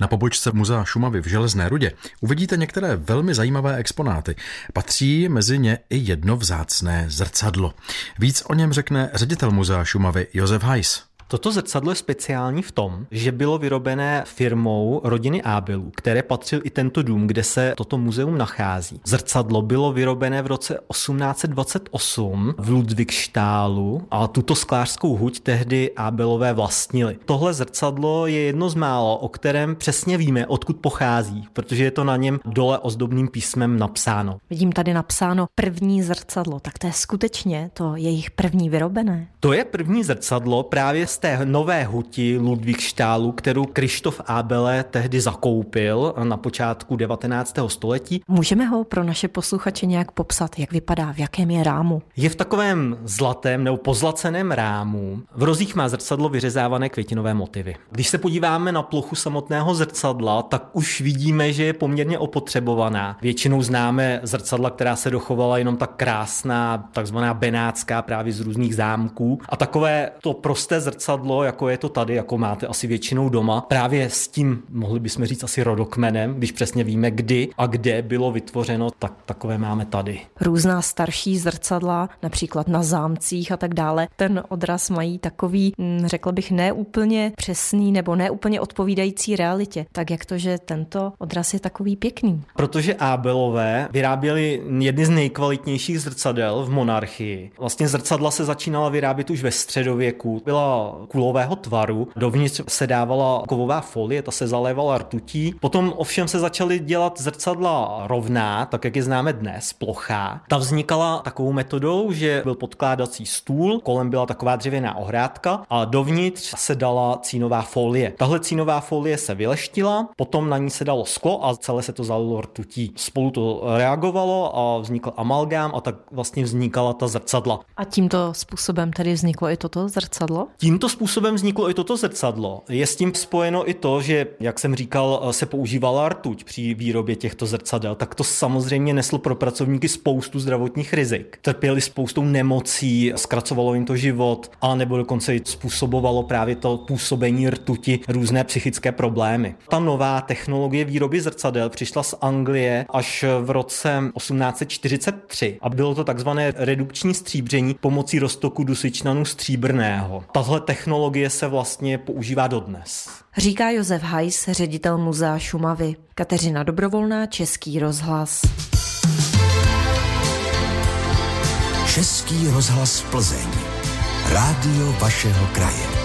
Na pobočce Muzea Šumavy v Železné rudě uvidíte některé velmi zajímavé exponáty. Patří mezi ně i jedno vzácné zrcadlo. Víc o něm řekne ředitel Muzea Šumavy Josef Heiss. Toto zrcadlo je speciální v tom, že bylo vyrobené firmou rodiny Ábelů, které patřil i tento dům, kde se toto muzeum nachází. Zrcadlo bylo vyrobené v roce 1828 v Ludwigštálu a tuto sklářskou huť tehdy Ábelové vlastnili. Tohle zrcadlo je jedno z málo, o kterém přesně víme, odkud pochází, protože je to na něm dole ozdobným písmem napsáno. Vidím tady napsáno první zrcadlo, tak to je skutečně to jejich první vyrobené. To je první zrcadlo právě z té nové huti Ludwigštálu, kterou Krištof Abele tehdy zakoupil na počátku 19. století. Můžeme ho pro naše posluchače nějak popsat, jak vypadá, v jakém je rámu? Je v takovém zlatém nebo pozlaceném rámu. V rozích má zrcadlo vyřezávané květinové motivy. Když se podíváme na plochu samotného zrcadla, tak už vidíme, že je poměrně opotřebovaná. Většinou známe zrcadla, která se dochovala jenom tak krásná, takzvaná benátská právě z různých zámků. A takové to prosté zrcadlo zrcadlo, jako je to tady, jako máte asi většinou doma, právě s tím, mohli bychom říct asi rodokmenem, když přesně víme, kdy a kde bylo vytvořeno, tak takové máme tady. Různá starší zrcadla, například na zámcích a tak dále, ten odraz mají takový, hm, řekla bych, neúplně přesný nebo neúplně odpovídající realitě. Tak jak to, že tento odraz je takový pěkný? Protože Abelové vyráběli jedny z nejkvalitnějších zrcadel v monarchii. Vlastně zrcadla se začínala vyrábět už ve středověku. Byla kulového tvaru. Dovnitř se dávala kovová folie, ta se zalévala rtutí. Potom ovšem se začaly dělat zrcadla rovná, tak jak je známe dnes, plochá. Ta vznikala takovou metodou, že byl podkládací stůl, kolem byla taková dřevěná ohrádka a dovnitř se dala cínová folie. Tahle cínová folie se vyleštila, potom na ní se dalo sklo a celé se to zalilo rtutí. Spolu to reagovalo a vznikl amalgám a tak vlastně vznikala ta zrcadla. A tímto způsobem tedy vzniklo i toto zrcadlo? Tímto Tímto způsobem vzniklo i toto zrcadlo. Je s tím spojeno i to, že, jak jsem říkal, se používala rtuť při výrobě těchto zrcadel, tak to samozřejmě neslo pro pracovníky spoustu zdravotních rizik. Trpěli spoustou nemocí, zkracovalo jim to život, a nebo dokonce způsobovalo právě to působení rtuti různé psychické problémy. Ta nová technologie výroby zrcadel přišla z Anglie až v roce 1843 a bylo to takzvané redukční stříbření pomocí roztoku dusičnanu stříbrného. Tahle technologie se vlastně používá dodnes. Říká Josef Hajs, ředitel Muzea Šumavy. Kateřina Dobrovolná, Český rozhlas. Český rozhlas Plzeň. Rádio vašeho kraje.